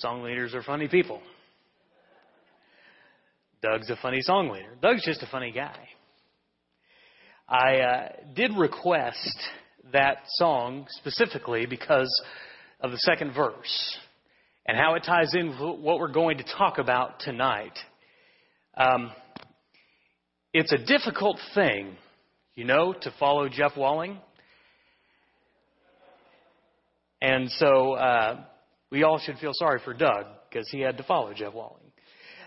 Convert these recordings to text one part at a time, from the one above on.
Song leaders are funny people. Doug's a funny song leader. Doug's just a funny guy. I uh, did request that song specifically because of the second verse and how it ties in with what we're going to talk about tonight. Um, it's a difficult thing, you know, to follow Jeff Walling. And so uh, we all should feel sorry for Doug because he had to follow Jeff Walling.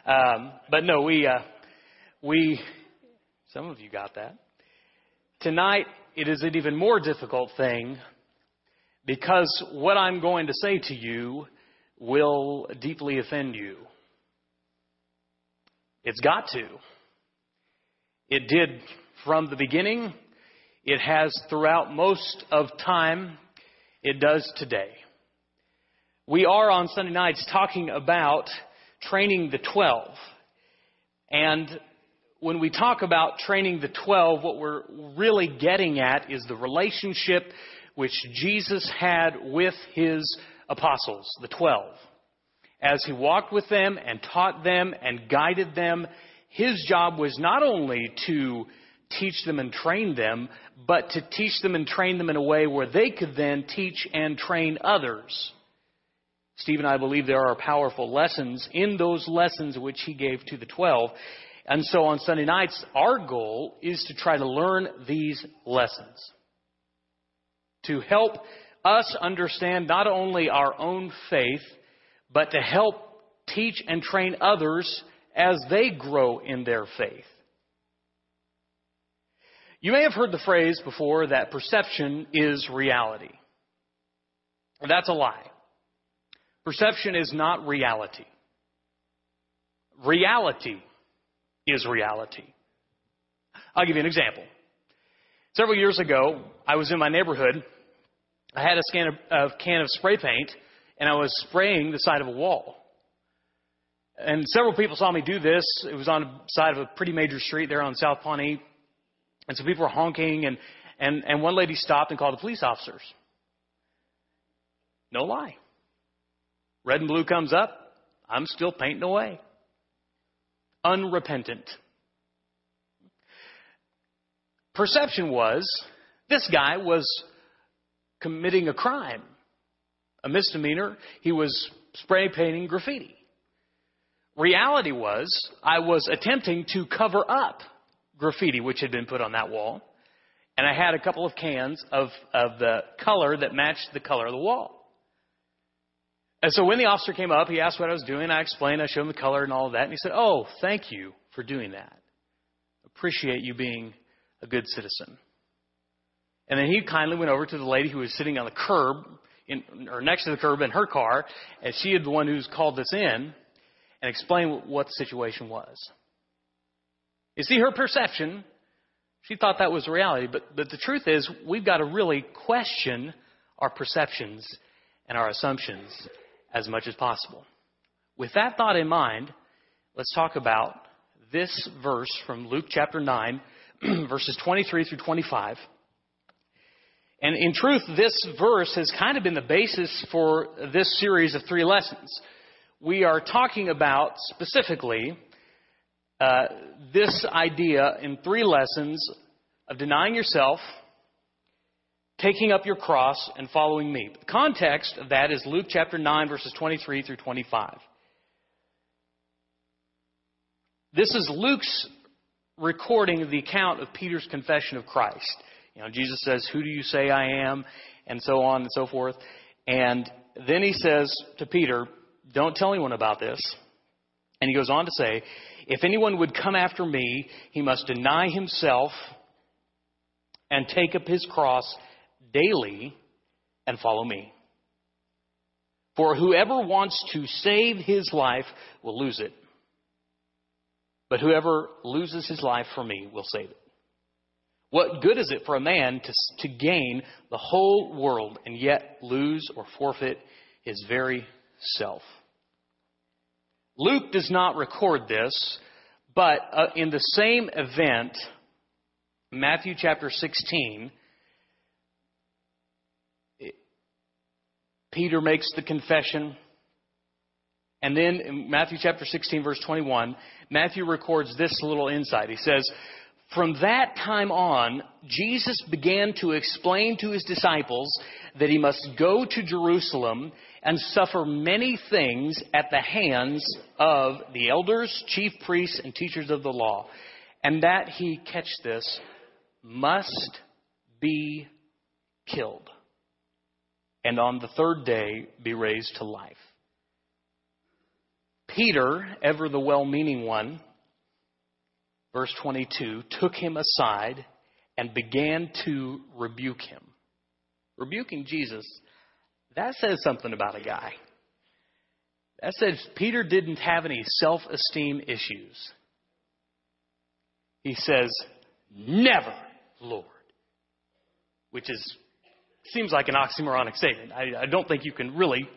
Um, but no, we uh, we some of you got that. Tonight it is an even more difficult thing because what I'm going to say to you will deeply offend you. It's got to. It did from the beginning. It has throughout most of time. It does today. We are on Sunday nights talking about training the 12. And when we talk about training the 12, what we're really getting at is the relationship which Jesus had with his apostles, the 12. As he walked with them and taught them and guided them, his job was not only to teach them and train them, but to teach them and train them in a way where they could then teach and train others. Steve and I believe there are powerful lessons in those lessons which he gave to the 12. And so on Sunday nights, our goal is to try to learn these lessons. To help us understand not only our own faith, but to help teach and train others as they grow in their faith. You may have heard the phrase before that perception is reality. That's a lie. Perception is not reality. Reality is reality. I'll give you an example. Several years ago, I was in my neighborhood. I had a can of, can of spray paint, and I was spraying the side of a wall. And several people saw me do this. It was on the side of a pretty major street there on South Pawnee. And so people were honking, and, and, and one lady stopped and called the police officers. No lie. Red and blue comes up, I'm still painting away. Unrepentant. Perception was this guy was committing a crime, a misdemeanor. He was spray painting graffiti. Reality was I was attempting to cover up graffiti which had been put on that wall. And I had a couple of cans of, of the color that matched the color of the wall. And so when the officer came up, he asked what I was doing. I explained, I showed him the color and all of that. And he said, Oh, thank you for doing that. Appreciate you being a good citizen. And then he kindly went over to the lady who was sitting on the curb, in, or next to the curb in her car, and she had the one who's called this in, and explained what the situation was. You see, her perception, she thought that was reality, but, but the truth is, we've got to really question our perceptions and our assumptions as much as possible. With that thought in mind, let's talk about this verse from Luke chapter 9, verses 23 through 25. And in truth, this verse has kind of been the basis for this series of three lessons. We are talking about specifically uh, this idea in three lessons of denying yourself, taking up your cross and following me. The context of that is Luke chapter 9, verses 23 through 25. This is Luke's recording of the account of Peter's confession of Christ. You know, Jesus says, Who do you say I am? And so on and so forth. And then he says to Peter, Don't tell anyone about this. And he goes on to say, If anyone would come after me, he must deny himself and take up his cross daily and follow me. For whoever wants to save his life will lose it. But whoever loses his life for me will save it. What good is it for a man to, to gain the whole world and yet lose or forfeit his very self? Luke does not record this, but uh, in the same event, Matthew chapter 16, Peter makes the confession. And then in Matthew chapter 16, verse 21, Matthew records this little insight. He says, From that time on, Jesus began to explain to his disciples that he must go to Jerusalem and suffer many things at the hands of the elders, chief priests, and teachers of the law. And that he, catch this, must be killed. And on the third day be raised to life. Peter, ever the well meaning one, verse 22, took him aside and began to rebuke him. Rebuking Jesus, that says something about a guy. That says Peter didn't have any self esteem issues. He says, Never, Lord. Which is seems like an oxymoronic statement. I, I don't think you can really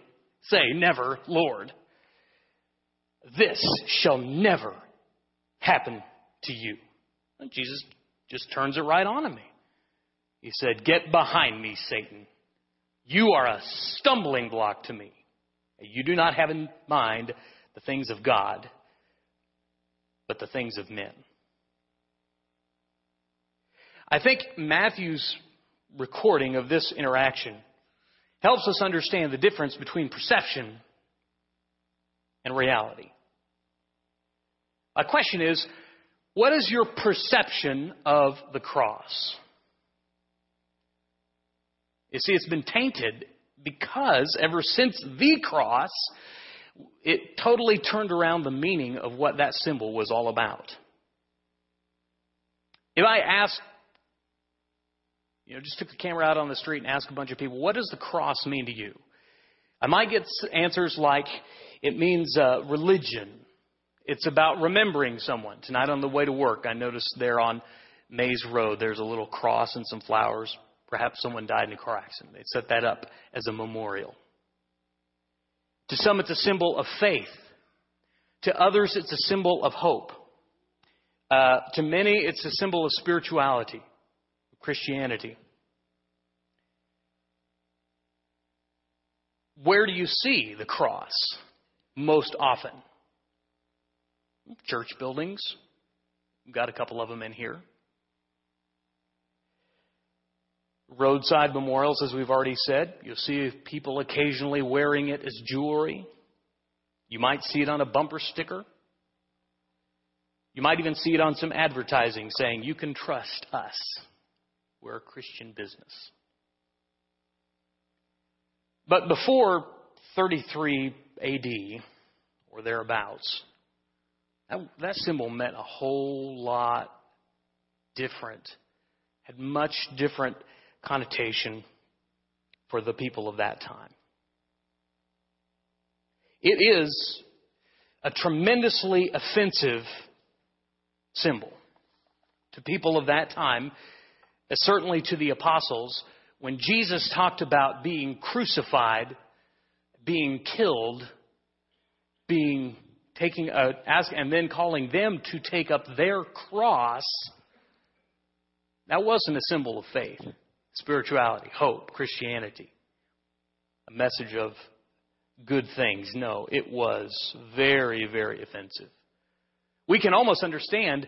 say, Never, Lord this shall never happen to you. And Jesus just turns it right on to me. He said, Get behind me, Satan. You are a stumbling block to me. You do not have in mind the things of God, but the things of men. I think Matthew's recording of this interaction helps us understand the difference between perception and reality. My question is what is your perception of the cross? You see, it's been tainted because ever since the cross, it totally turned around the meaning of what that symbol was all about. If I ask, you know, just took the camera out on the street and asked a bunch of people, what does the cross mean to you? I might get answers like, it means uh, religion it's about remembering someone. Tonight on the way to work, I noticed there on Mays Road, there's a little cross and some flowers. Perhaps someone died in a car accident. They set that up as a memorial. To some, it's a symbol of faith. To others, it's a symbol of hope. Uh, to many, it's a symbol of spirituality, Christianity. Where do you see the cross most often? Church buildings. We've got a couple of them in here. Roadside memorials, as we've already said. You'll see people occasionally wearing it as jewelry. You might see it on a bumper sticker. You might even see it on some advertising saying, You can trust us. We're a Christian business. But before 33 AD, or thereabouts, that, that symbol meant a whole lot different, had much different connotation for the people of that time. It is a tremendously offensive symbol to people of that time, certainly to the apostles. When Jesus talked about being crucified, being killed, being taking a, ask, and then calling them to take up their cross, that wasn't a symbol of faith, spirituality, hope, Christianity, a message of good things. No, it was very, very offensive. We can almost understand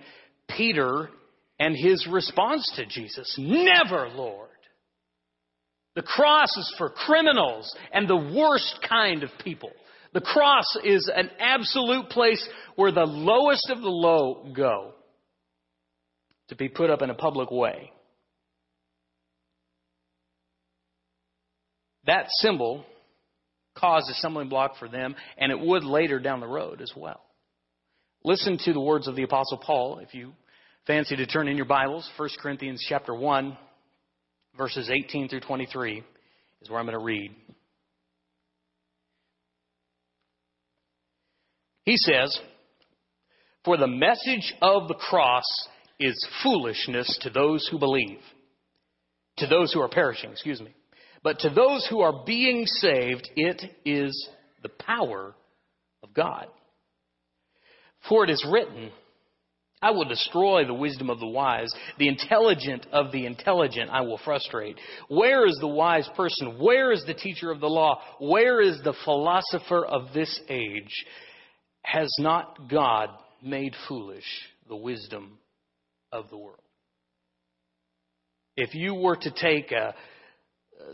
Peter and his response to Jesus Never, Lord. The cross is for criminals and the worst kind of people. The cross is an absolute place where the lowest of the low go to be put up in a public way. That symbol caused a stumbling block for them, and it would later down the road as well. Listen to the words of the Apostle Paul, if you fancy to turn in your Bibles. 1 Corinthians chapter 1, verses 18 through 23 is where I'm going to read. He says, For the message of the cross is foolishness to those who believe, to those who are perishing, excuse me. But to those who are being saved, it is the power of God. For it is written, I will destroy the wisdom of the wise. The intelligent of the intelligent I will frustrate. Where is the wise person? Where is the teacher of the law? Where is the philosopher of this age? Has not God made foolish the wisdom of the world? If you were to take uh,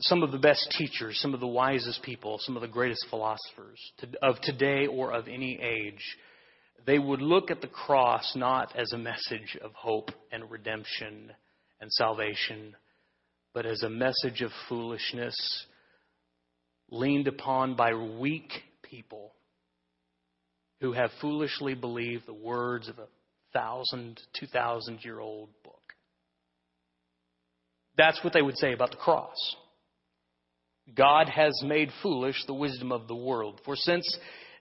some of the best teachers, some of the wisest people, some of the greatest philosophers of today or of any age, they would look at the cross not as a message of hope and redemption and salvation, but as a message of foolishness leaned upon by weak people who have foolishly believed the words of a thousand, two thousand year old book. That's what they would say about the cross. God has made foolish the wisdom of the world. For since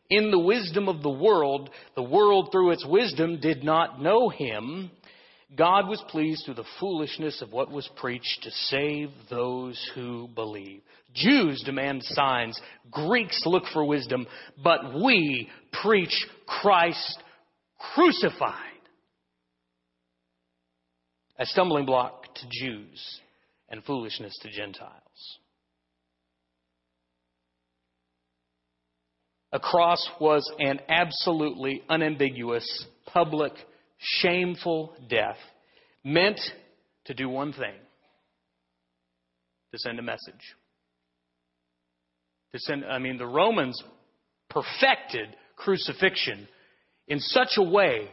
in the wisdom of the world, the world through its wisdom did not know him, God was pleased through the foolishness of what was preached to save those who believe. Jews demand signs, Greeks look for wisdom, but we preach Christ crucified. A stumbling block to Jews and foolishness to Gentiles. A cross was an absolutely unambiguous, public, shameful death meant to do one thing to send a message. To send, I mean, the Romans perfected crucifixion in such a way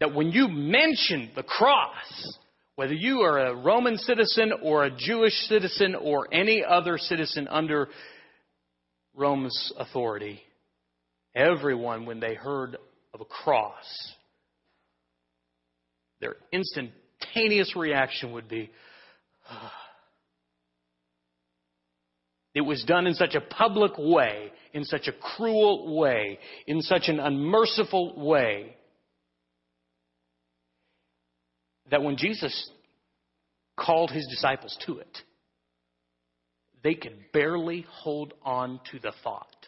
that when you mention the cross, whether you are a Roman citizen or a Jewish citizen or any other citizen under Rome's authority, Everyone, when they heard of a cross, their instantaneous reaction would be, It was done in such a public way, in such a cruel way, in such an unmerciful way, that when Jesus called his disciples to it, they could barely hold on to the thought.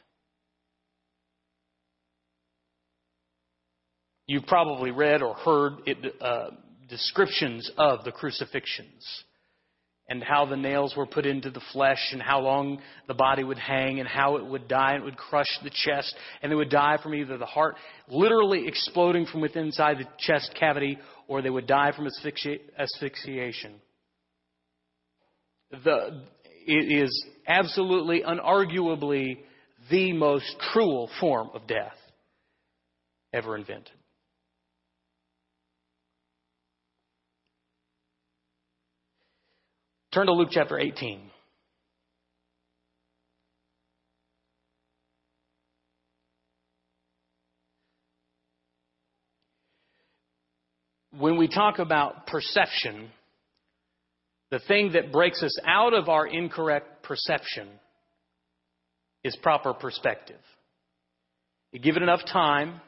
You've probably read or heard it, uh, descriptions of the crucifixions and how the nails were put into the flesh and how long the body would hang and how it would die and it would crush the chest and they would die from either the heart literally exploding from within inside the chest cavity or they would die from asphyxi- asphyxiation. The, it is absolutely, unarguably the most cruel form of death ever invented. Turn to Luke chapter 18. When we talk about perception, the thing that breaks us out of our incorrect perception is proper perspective. You give it enough time,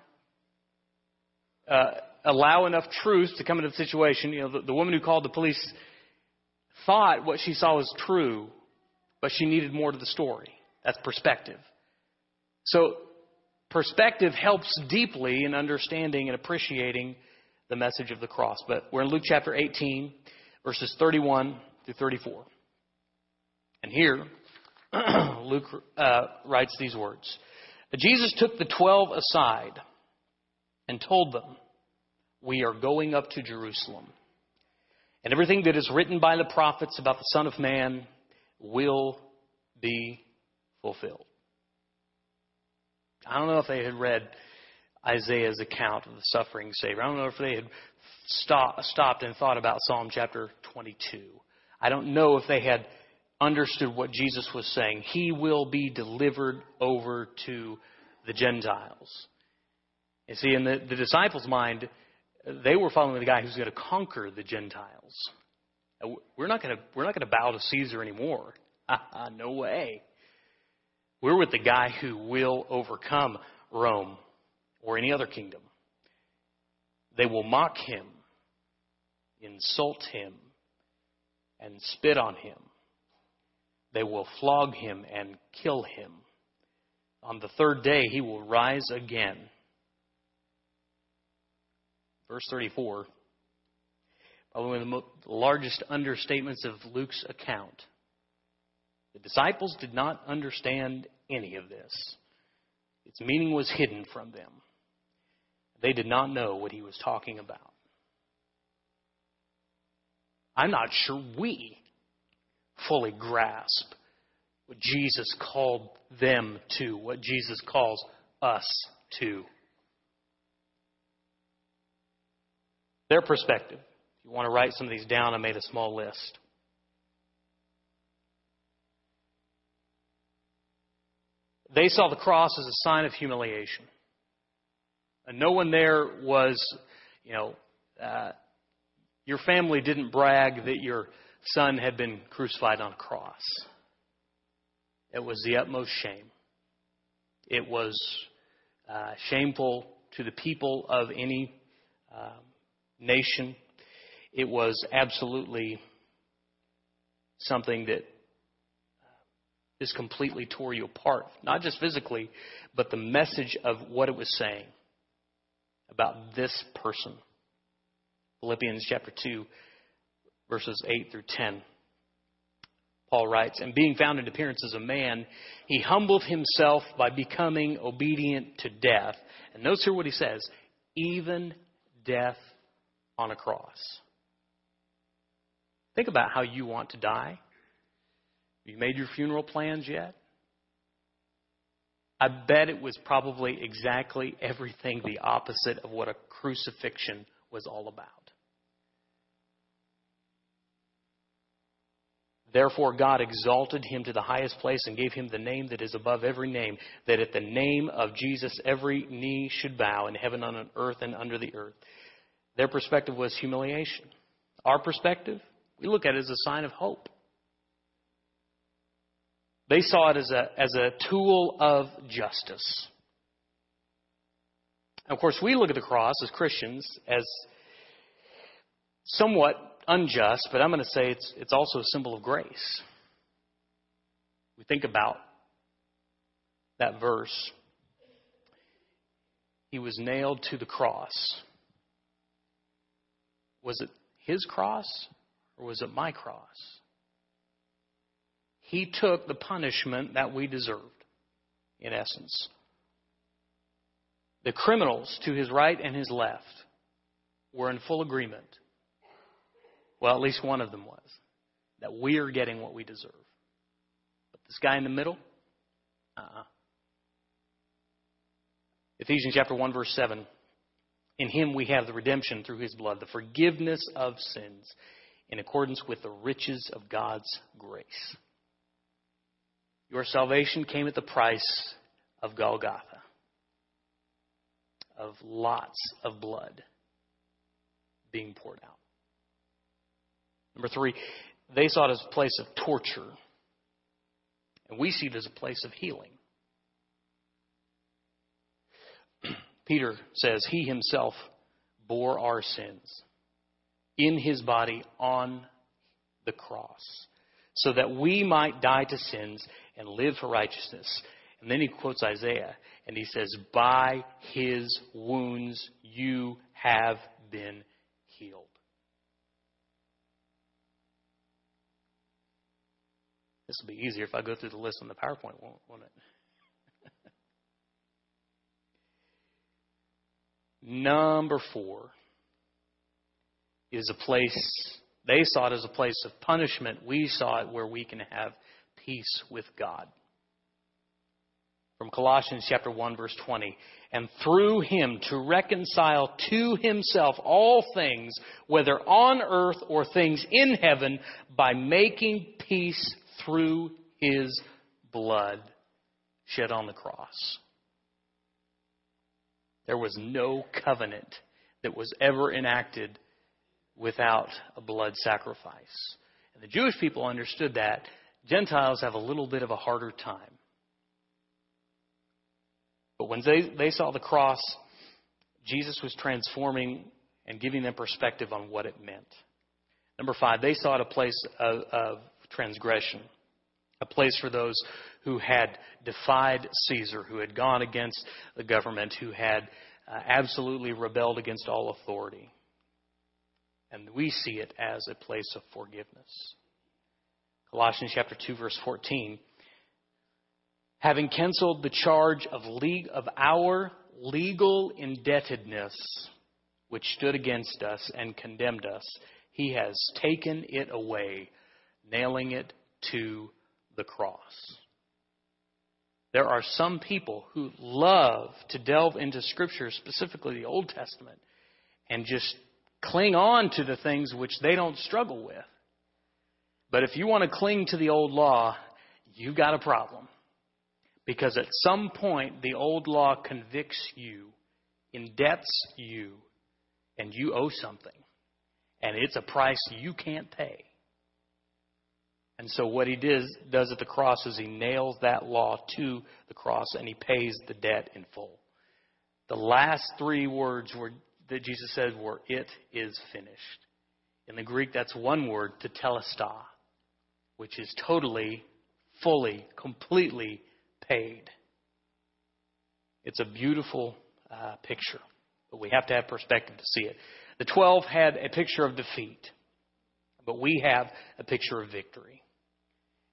uh, allow enough truth to come into the situation. You know, the, the woman who called the police thought what she saw was true, but she needed more to the story. That's perspective. So, perspective helps deeply in understanding and appreciating the message of the cross. But we're in Luke chapter 18, verses 31 through 34. And here, Luke uh, writes these words Jesus took the twelve aside and told them, We are going up to Jerusalem and everything that is written by the prophets about the Son of Man will be fulfilled. I don't know if they had read Isaiah's account of the suffering Savior. I don't know if they had stop, stopped and thought about Psalm chapter 22. I don't know if they had understood what Jesus was saying. He will be delivered over to the Gentiles. You see, in the, the disciples' mind, they were following the guy who's going to conquer the Gentiles. Uh, we're not going to we're not going to bow to Caesar anymore. no way. We're with the guy who will overcome Rome or any other kingdom. They will mock him, insult him, and spit on him. They will flog him and kill him. On the third day, he will rise again. Verse 34, probably one of the mo- largest understatements of Luke's account. The disciples did not understand any of this. Its meaning was hidden from them. They did not know what he was talking about. I'm not sure we fully grasp what Jesus called them to, what Jesus calls us to. Their perspective. If you want to write some of these down, I made a small list. They saw the cross as a sign of humiliation. And no one there was, you know, uh, your family didn't brag that your son had been crucified on a cross. It was the utmost shame. It was uh, shameful to the people of any uh, nation. It was absolutely something that uh, just completely tore you apart. Not just physically, but the message of what it was saying about this person. Philippians chapter 2, verses 8 through 10. Paul writes, And being found in appearance as a man, he humbled himself by becoming obedient to death. And notice here what he says even death on a cross. Think about how you want to die. Have you made your funeral plans yet? I bet it was probably exactly everything the opposite of what a crucifixion was all about. Therefore, God exalted him to the highest place and gave him the name that is above every name, that at the name of Jesus every knee should bow in heaven, on earth, and under the earth. Their perspective was humiliation. Our perspective, we look at it as a sign of hope. They saw it as a, as a tool of justice. of course, we look at the cross as Christians as somewhat unjust, but I'm going to say it's, it's also a symbol of grace. We think about that verse. He was nailed to the cross. Was it his cross or was it my cross? He took the punishment that we deserved, in essence. The criminals to his right and his left were in full agreement. Well, at least one of them was. That we are getting what we deserve. But this guy in the middle, uh uh-uh. Ephesians chapter 1, verse 7. In him we have the redemption through his blood, the forgiveness of sins, in accordance with the riches of God's grace. Your salvation came at the price of Golgotha, of lots of blood being poured out. Number three, they saw it as a place of torture, and we see it as a place of healing. Peter says, He himself bore our sins in his body on the cross, so that we might die to sins and live for righteousness. And then he quotes Isaiah and he says, By his wounds you have been healed. This will be easier if I go through the list on the PowerPoint, won't, it? Number four is a place, they saw it as a place of punishment. We saw it where we can have peace with God. From Colossians chapter 1 verse 20. And through him to reconcile to himself all things, whether on earth or things in heaven, by making peace through his blood shed on the cross. There was no covenant that was ever enacted without a blood sacrifice. And the Jewish people understood that Gentiles have a little bit of a harder time. But when they, they saw the cross, Jesus was transforming and giving them perspective on what it meant. Number five, they saw it a place of, of transgression, a place for those who had defied Caesar, who had gone against the government, who had uh, absolutely rebelled against all authority. And we see it as a place of forgiveness. Colossians chapter 2 verse 14. Having canceled the charge of, le- of our legal indebtedness, which stood against us and condemned us, he has taken it away, nailing it to the cross. There are some people who love to delve into Scripture, specifically the Old Testament, and just cling on to the things which they don't struggle with. But if you want to cling to the old law, you've got a problem. Because at some point, the old law convicts you, indebts you, and you owe something. And it's a price you can't pay. And so what he does, does at the cross is he nails that law to the cross and he pays the debt in full. The last three words were, that Jesus said were, It is finished. In the Greek, that's one word, tetelestai, which is totally, fully, completely paid. It's a beautiful uh, picture, but we have to have perspective to see it. The 12 had a picture of defeat, but we have a picture of victory.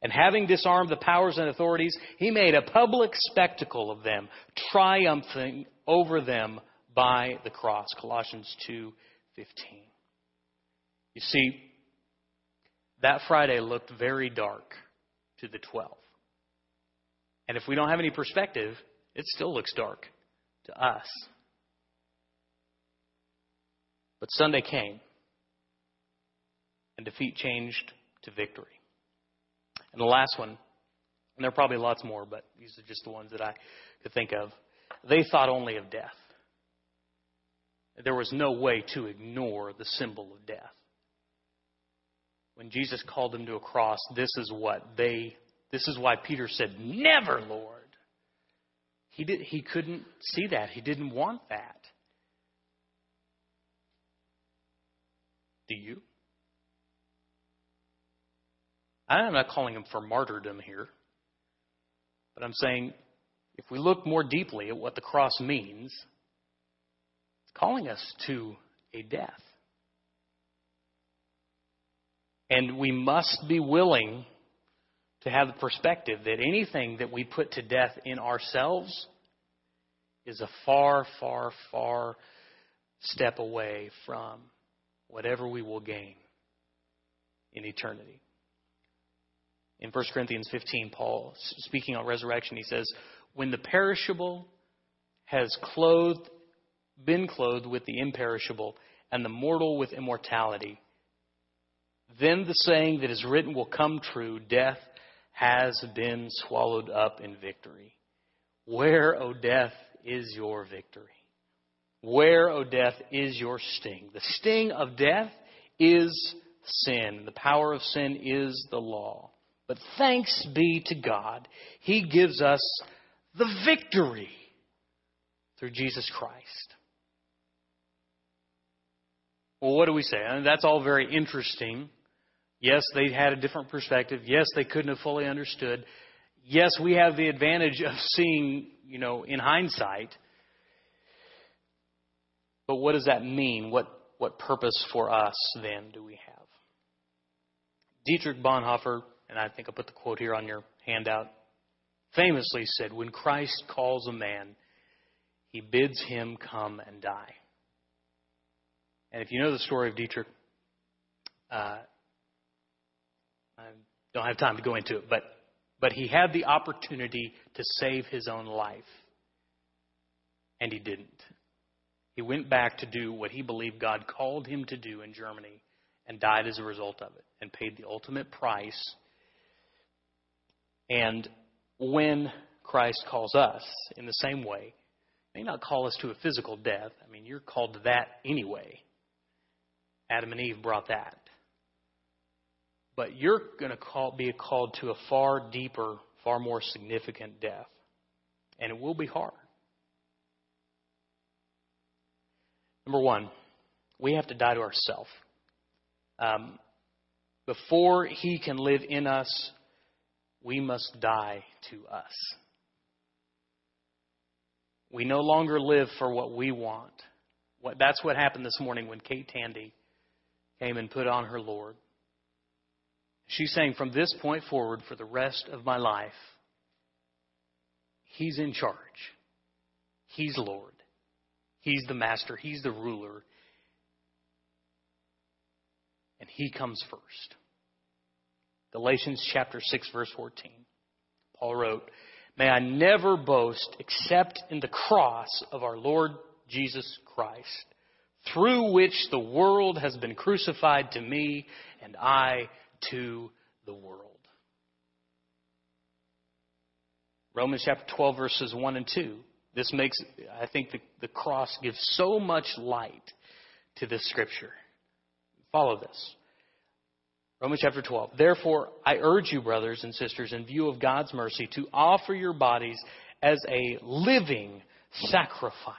And having disarmed the powers and authorities, he made a public spectacle of them, triumphing over them by the cross. Colossians 2:15. You see, that Friday looked very dark to the 12. And if we don't have any perspective, it still looks dark to us. But Sunday came, and defeat changed to victory. And the last one, and there are probably lots more, but these are just the ones that I could think of. They thought only of death. There was no way to ignore the symbol of death. When Jesus called them to a cross, this is what they, this is why Peter said, Never, Lord. He, did, he couldn't see that. He didn't want that. Do you? I'm not calling him for martyrdom here, but I'm saying if we look more deeply at what the cross means, it's calling us to a death. And we must be willing to have the perspective that anything that we put to death in ourselves is a far, far, far step away from whatever we will gain in eternity. In 1 Corinthians 15, Paul, speaking on resurrection, he says, When the perishable has clothed, been clothed with the imperishable, and the mortal with immortality, then the saying that is written will come true death has been swallowed up in victory. Where, O death, is your victory? Where, O death, is your sting? The sting of death is sin. The power of sin is the law. But thanks be to God, He gives us the victory through Jesus Christ. Well, what do we say? I mean, that's all very interesting. Yes, they had a different perspective. Yes, they couldn't have fully understood. Yes, we have the advantage of seeing, you know, in hindsight. But what does that mean? What, what purpose for us then do we have? Dietrich Bonhoeffer and I think I put the quote here on your handout, famously said, When Christ calls a man, he bids him come and die. And if you know the story of Dietrich, uh, I don't have time to go into it, but, but he had the opportunity to save his own life, and he didn't. He went back to do what he believed God called him to do in Germany and died as a result of it and paid the ultimate price and when Christ calls us in the same way, may not call us to a physical death. I mean, you're called to that anyway. Adam and Eve brought that. But you're going to call, be called to a far deeper, far more significant death. And it will be hard. Number one, we have to die to ourselves. Um, before He can live in us, we must die to us. We no longer live for what we want. What, that's what happened this morning when Kate Tandy came and put on her Lord. She's saying, from this point forward, for the rest of my life, He's in charge. He's Lord. He's the master. He's the ruler. And He comes first. Galatians chapter 6, verse 14. Paul wrote, May I never boast except in the cross of our Lord Jesus Christ, through which the world has been crucified to me and I to the world. Romans chapter 12, verses 1 and 2. This makes, I think, the, the cross gives so much light to this scripture. Follow this. Romans chapter 12. Therefore, I urge you, brothers and sisters, in view of God's mercy, to offer your bodies as a living sacrifice,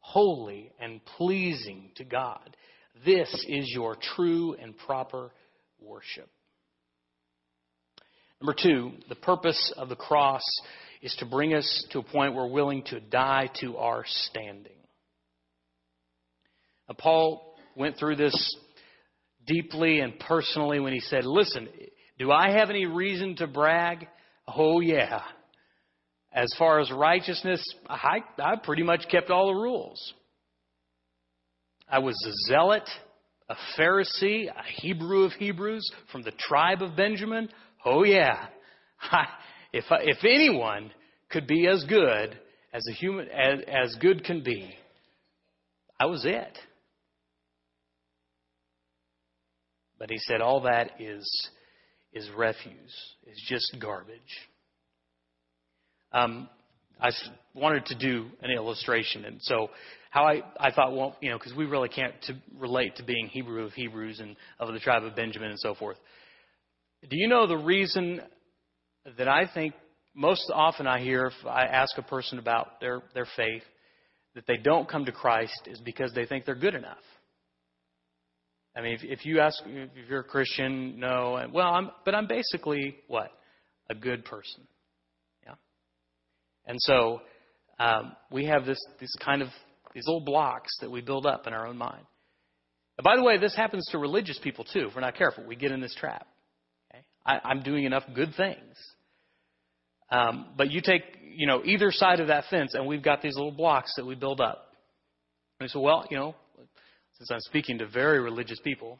holy and pleasing to God. This is your true and proper worship. Number two, the purpose of the cross is to bring us to a point where we're willing to die to our standing. Now, Paul went through this deeply and personally when he said, Listen, do I have any reason to brag? Oh, yeah. As far as righteousness, I, I pretty much kept all the rules. I was a zealot, a Pharisee, a Hebrew of Hebrews from the tribe of Benjamin. Oh, yeah. I, if, I, if anyone could be as good as a human as, as good can be, I was it. But he said all that is, is refuse, is just garbage. Um, I wanted to do an illustration, and so how I, I thought, well, you know, because we really can't to relate to being Hebrew of Hebrews and of the tribe of Benjamin and so forth. Do you know the reason that I think most often I hear if I ask a person about their, their faith that they don't come to Christ is because they think they're good enough. I mean, if, if you ask if you're a Christian, no, well, I'm, but I'm basically what a good person, yeah. And so um, we have this this kind of these little blocks that we build up in our own mind. And by the way, this happens to religious people too. If we're not careful, we get in this trap. Okay? I, I'm doing enough good things. Um, but you take, you know, either side of that fence, and we've got these little blocks that we build up. And so, well, you know, since I'm speaking to very religious people,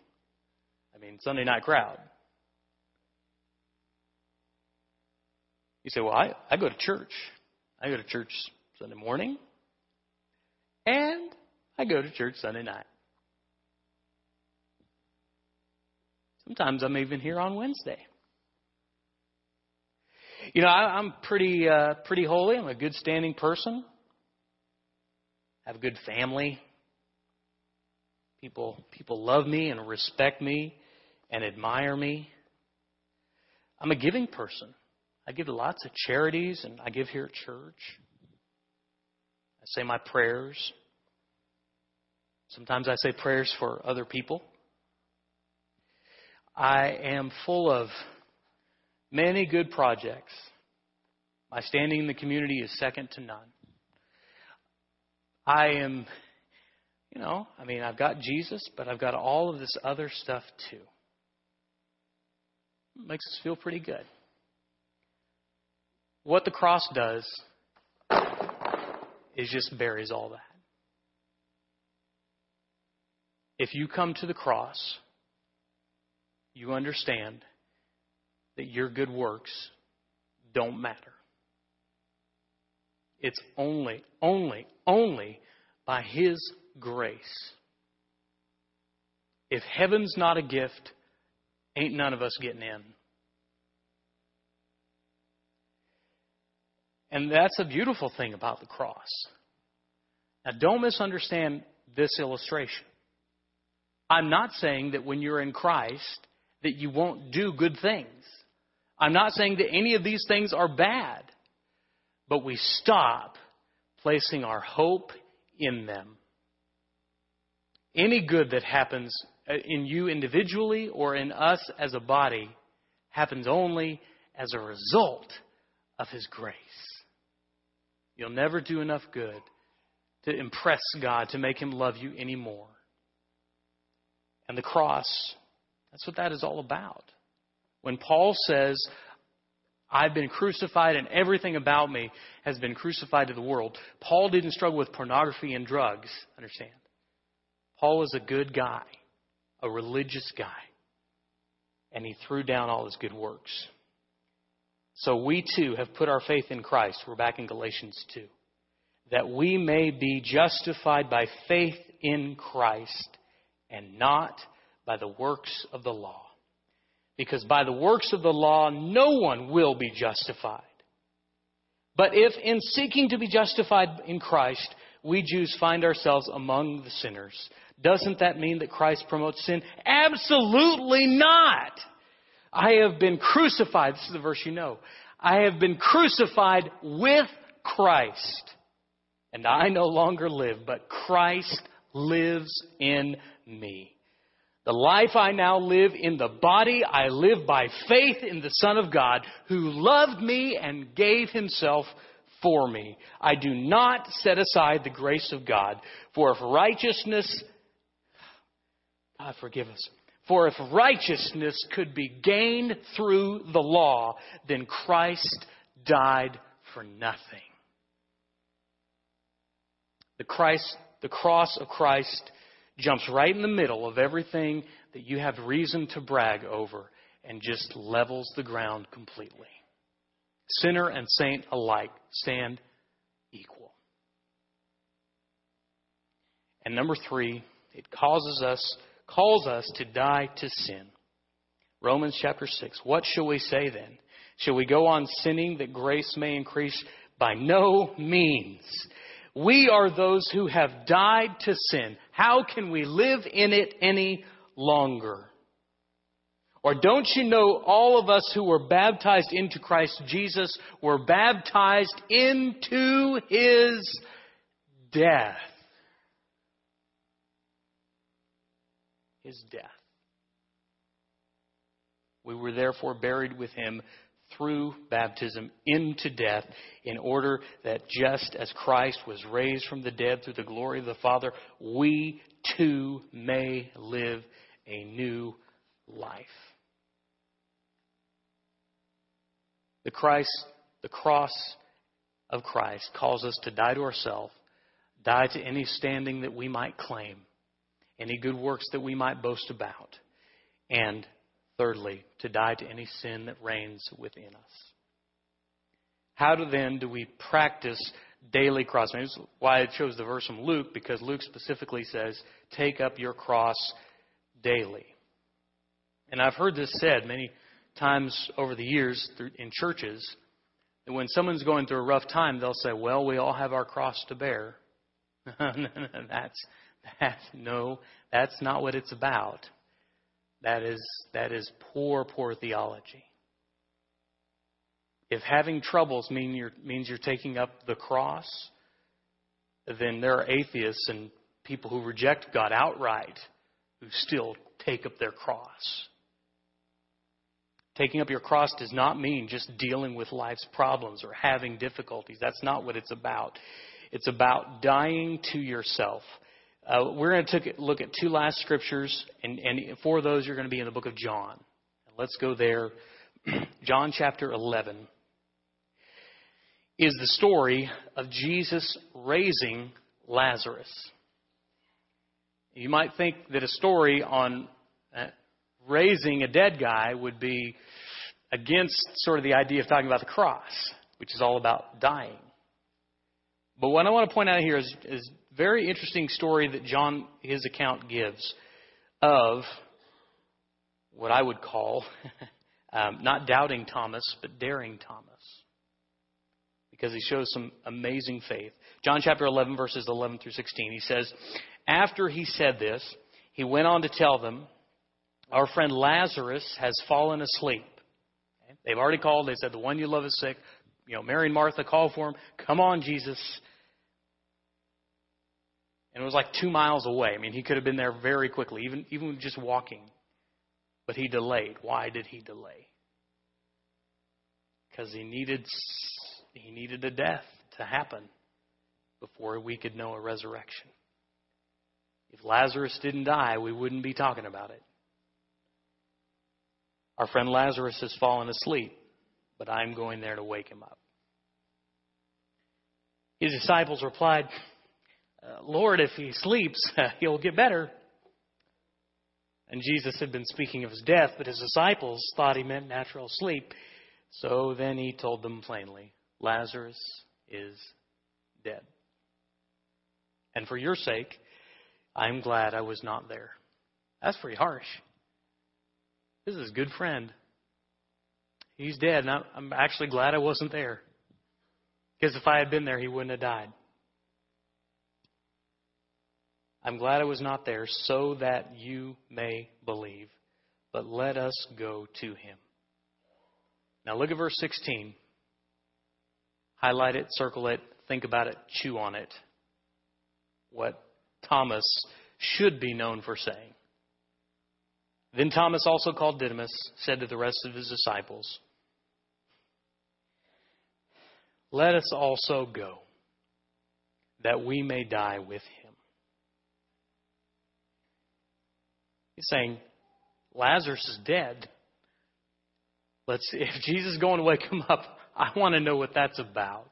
I mean, Sunday night crowd. You say, well, I, I go to church. I go to church Sunday morning, and I go to church Sunday night. Sometimes I'm even here on Wednesday. You know, I, I'm pretty uh, pretty holy. I'm a good standing person. I have a good family. People, people love me and respect me and admire me. I'm a giving person. I give lots of charities and I give here at church. I say my prayers. Sometimes I say prayers for other people. I am full of many good projects. My standing in the community is second to none. I am you know, I mean, I've got Jesus, but I've got all of this other stuff too. It makes us feel pretty good. What the cross does is just buries all that. If you come to the cross, you understand that your good works don't matter. It's only, only, only by His grace. If heaven's not a gift, ain't none of us getting in. And that's a beautiful thing about the cross. Now, don't misunderstand this illustration. I'm not saying that when you're in Christ that you won't do good things. I'm not saying that any of these things are bad. But we stop placing our hope in them. Any good that happens uh, in you individually or in us as a body happens only as a result of His grace. You'll never do enough good to impress God, to make Him love you anymore. And the cross, that's what that is all about. When Paul says, I've been crucified and everything about me has been crucified to the world, Paul didn't struggle with pornography and drugs, understand? Paul is a good guy, a religious guy, and he threw down all his good works. So we too have put our faith in Christ. We're back in Galatians 2. That we may be justified by faith in Christ and not by the works of the law. Because by the works of the law, no one will be justified. But if in seeking to be justified in Christ, we Jews find ourselves among the sinners, doesn't that mean that Christ promotes sin? Absolutely not. I have been crucified. This is the verse you know. I have been crucified with Christ. And I no longer live, but Christ lives in me. The life I now live in the body, I live by faith in the Son of God who loved me and gave himself for me. I do not set aside the grace of God, for if righteousness, God forgive us, for if righteousness could be gained through the law, then Christ died for nothing. The Christ, the cross of Christ jumps right in the middle of everything that you have reason to brag over and just levels the ground completely. Sinner and saint alike stand equal. And number three, it causes us calls us to die to sin. Romans chapter 6. What shall we say then? Shall we go on sinning that grace may increase? By no means. We are those who have died to sin. How can we live in it any longer? Or don't you know all of us who were baptized into Christ Jesus were baptized into his death? His death. We were therefore buried with him through baptism into death, in order that just as Christ was raised from the dead through the glory of the Father, we too may live a new life. The Christ, the cross of Christ calls us to die to ourselves, die to any standing that we might claim any good works that we might boast about. And thirdly, to die to any sin that reigns within us. How do then do we practice daily cross? That's why I chose the verse from Luke, because Luke specifically says, take up your cross daily. And I've heard this said many times over the years in churches that when someone's going through a rough time, they'll say, well, we all have our cross to bear. that's that, no, that's not what it's about. That is, that is poor, poor theology. If having troubles mean you're, means you're taking up the cross, then there are atheists and people who reject God outright who still take up their cross. Taking up your cross does not mean just dealing with life's problems or having difficulties. That's not what it's about. It's about dying to yourself uh, we're going to look at two last scriptures, and, and for those, you're going to be in the book of John. Let's go there. John chapter 11 is the story of Jesus raising Lazarus. You might think that a story on uh, raising a dead guy would be against sort of the idea of talking about the cross, which is all about dying. But what I want to point out here is, is very interesting story that John, his account gives of what I would call um, not doubting Thomas, but daring Thomas. Because he shows some amazing faith. John chapter 11, verses 11 through 16, he says, After he said this, he went on to tell them, Our friend Lazarus has fallen asleep. They've already called. They said, The one you love is sick. You know, Mary and Martha call for him. Come on, Jesus. And it was like two miles away. I mean, he could have been there very quickly, even, even just walking. But he delayed. Why did he delay? Because he needed, he needed a death. to happen before we could know a resurrection. If Lazarus didn't die, we wouldn't be talking about it. Our friend Lazarus has fallen asleep, but I'm going there to wake him up. His disciples replied, Uh, Lord, if he sleeps, he'll get better. And Jesus had been speaking of his death, but his disciples thought he meant natural sleep. So then he told them plainly, Lazarus is dead. And for your sake, I'm glad I was not there. That's pretty harsh. This is a good friend. He's dead, and I'm actually glad I wasn't there. Because if I had been there, he wouldn't have died. I'm glad I was not there so that you may believe. But let us go to him. Now look at verse 16. Highlight it, circle it, think about it, chew on it. What Thomas should be known for saying. Then Thomas, also called Didymus, said to the rest of his disciples, Let us also go, that we may die with him. He's saying, Lazarus is dead. Let's see, if Jesus is going to wake him up, I want to know what that's about.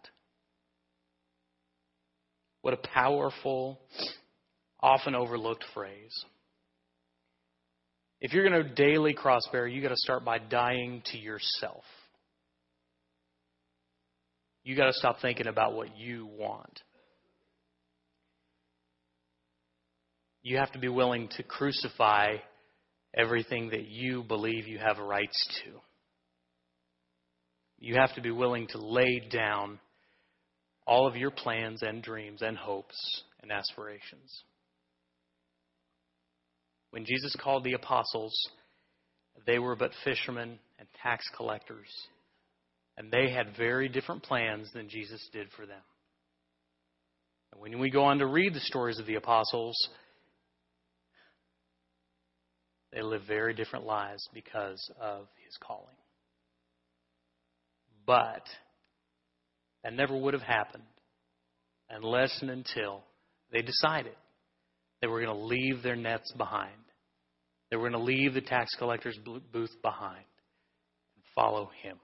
What a powerful, often overlooked phrase. If you're going to daily cross bear, you got to start by dying to yourself. You got to stop thinking about what you want. You have to be willing to crucify everything that you believe you have rights to. You have to be willing to lay down all of your plans and dreams and hopes and aspirations. When Jesus called the apostles, they were but fishermen and tax collectors, and they had very different plans than Jesus did for them. And when we go on to read the stories of the apostles, they live very different lives because of his calling. But that never would have happened unless and until they decided they were going to leave their nets behind. They were going to leave the tax collector's booth behind and follow him.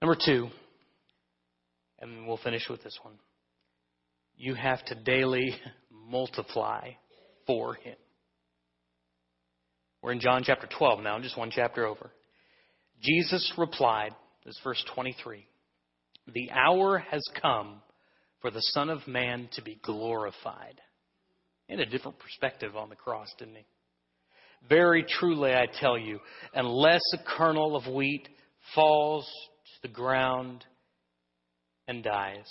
Number two, and we'll finish with this one. You have to daily multiply for him. We're in John chapter 12 now, just one chapter over. Jesus replied, this is verse 23, The hour has come for the Son of Man to be glorified. In a different perspective on the cross, didn't he? Very truly, I tell you, unless a kernel of wheat falls to the ground and dies,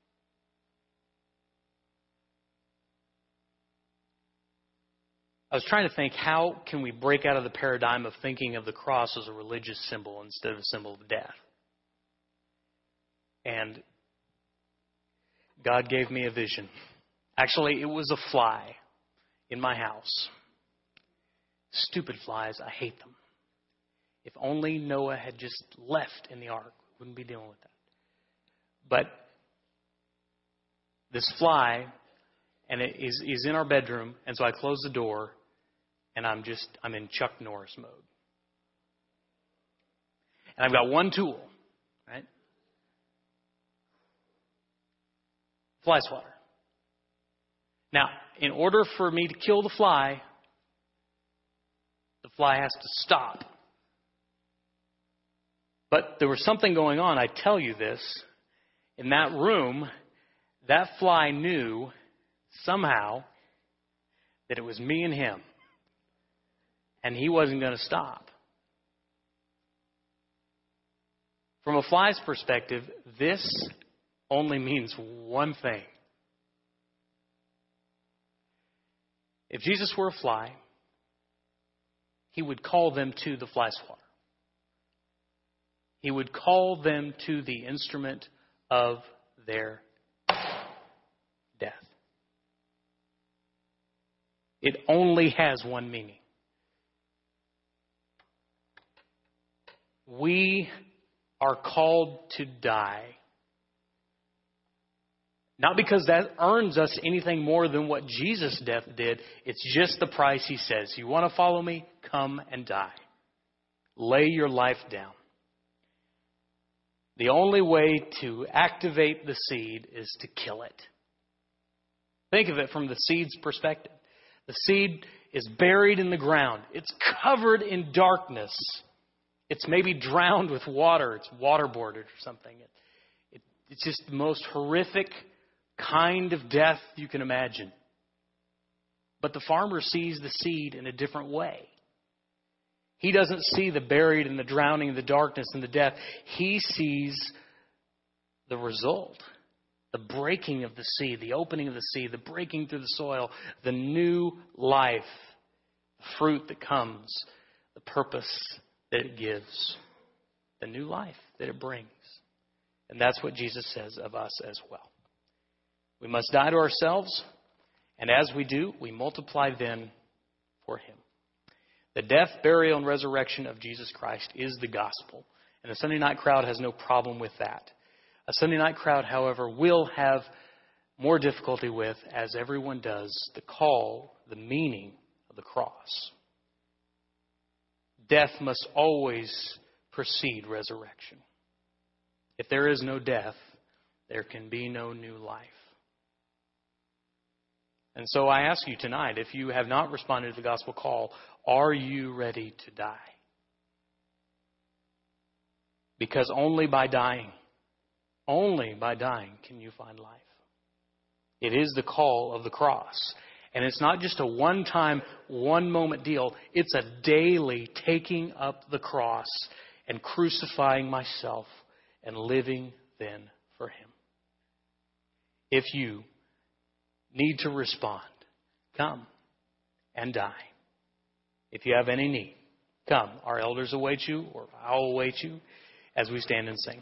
I was trying to think how can we break out of the paradigm of thinking of the cross as a religious symbol instead of a symbol of death. And God gave me a vision. Actually, it was a fly in my house. Stupid flies, I hate them. If only Noah had just left in the ark, we wouldn't be dealing with that. But this fly, and it is, is in our bedroom, and so I close the door, and I'm just, I'm in Chuck Norris mode. And I've got one tool, right? Fly swatter. Now, in order for me to kill the fly, the fly has to stop. But there was something going on, I tell you this. In that room, that fly knew somehow that it was me and him and he wasn't going to stop. From a fly's perspective, this only means one thing. If Jesus were a fly, he would call them to the fly swatter. He would call them to the instrument of their death. It only has one meaning. We are called to die. Not because that earns us anything more than what Jesus' death did. It's just the price he says. You want to follow me? Come and die. Lay your life down. The only way to activate the seed is to kill it. Think of it from the seed's perspective. The seed is buried in the ground, it's covered in darkness. It's maybe drowned with water, it's waterboarded or something. It, it, it's just the most horrific kind of death you can imagine. But the farmer sees the seed in a different way. He doesn't see the buried and the drowning and the darkness and the death. He sees the result the breaking of the seed, the opening of the seed, the breaking through the soil, the new life, the fruit that comes, the purpose that it gives, the new life that it brings. And that's what Jesus says of us as well. We must die to ourselves, and as we do, we multiply then for Him. The death, burial, and resurrection of Jesus Christ is the gospel. And the Sunday night crowd has no problem with that. A Sunday night crowd, however, will have more difficulty with, as everyone does, the call, the meaning of the cross. Death must always precede resurrection. If there is no death, there can be no new life. And so I ask you tonight if you have not responded to the gospel call, are you ready to die? Because only by dying, only by dying can you find life. It is the call of the cross. And it's not just a one time, one moment deal. It's a daily taking up the cross and crucifying myself and living then for Him. If you need to respond, come and die. If you have any need, come. Our elders await you, or I'll await you as we stand and sing.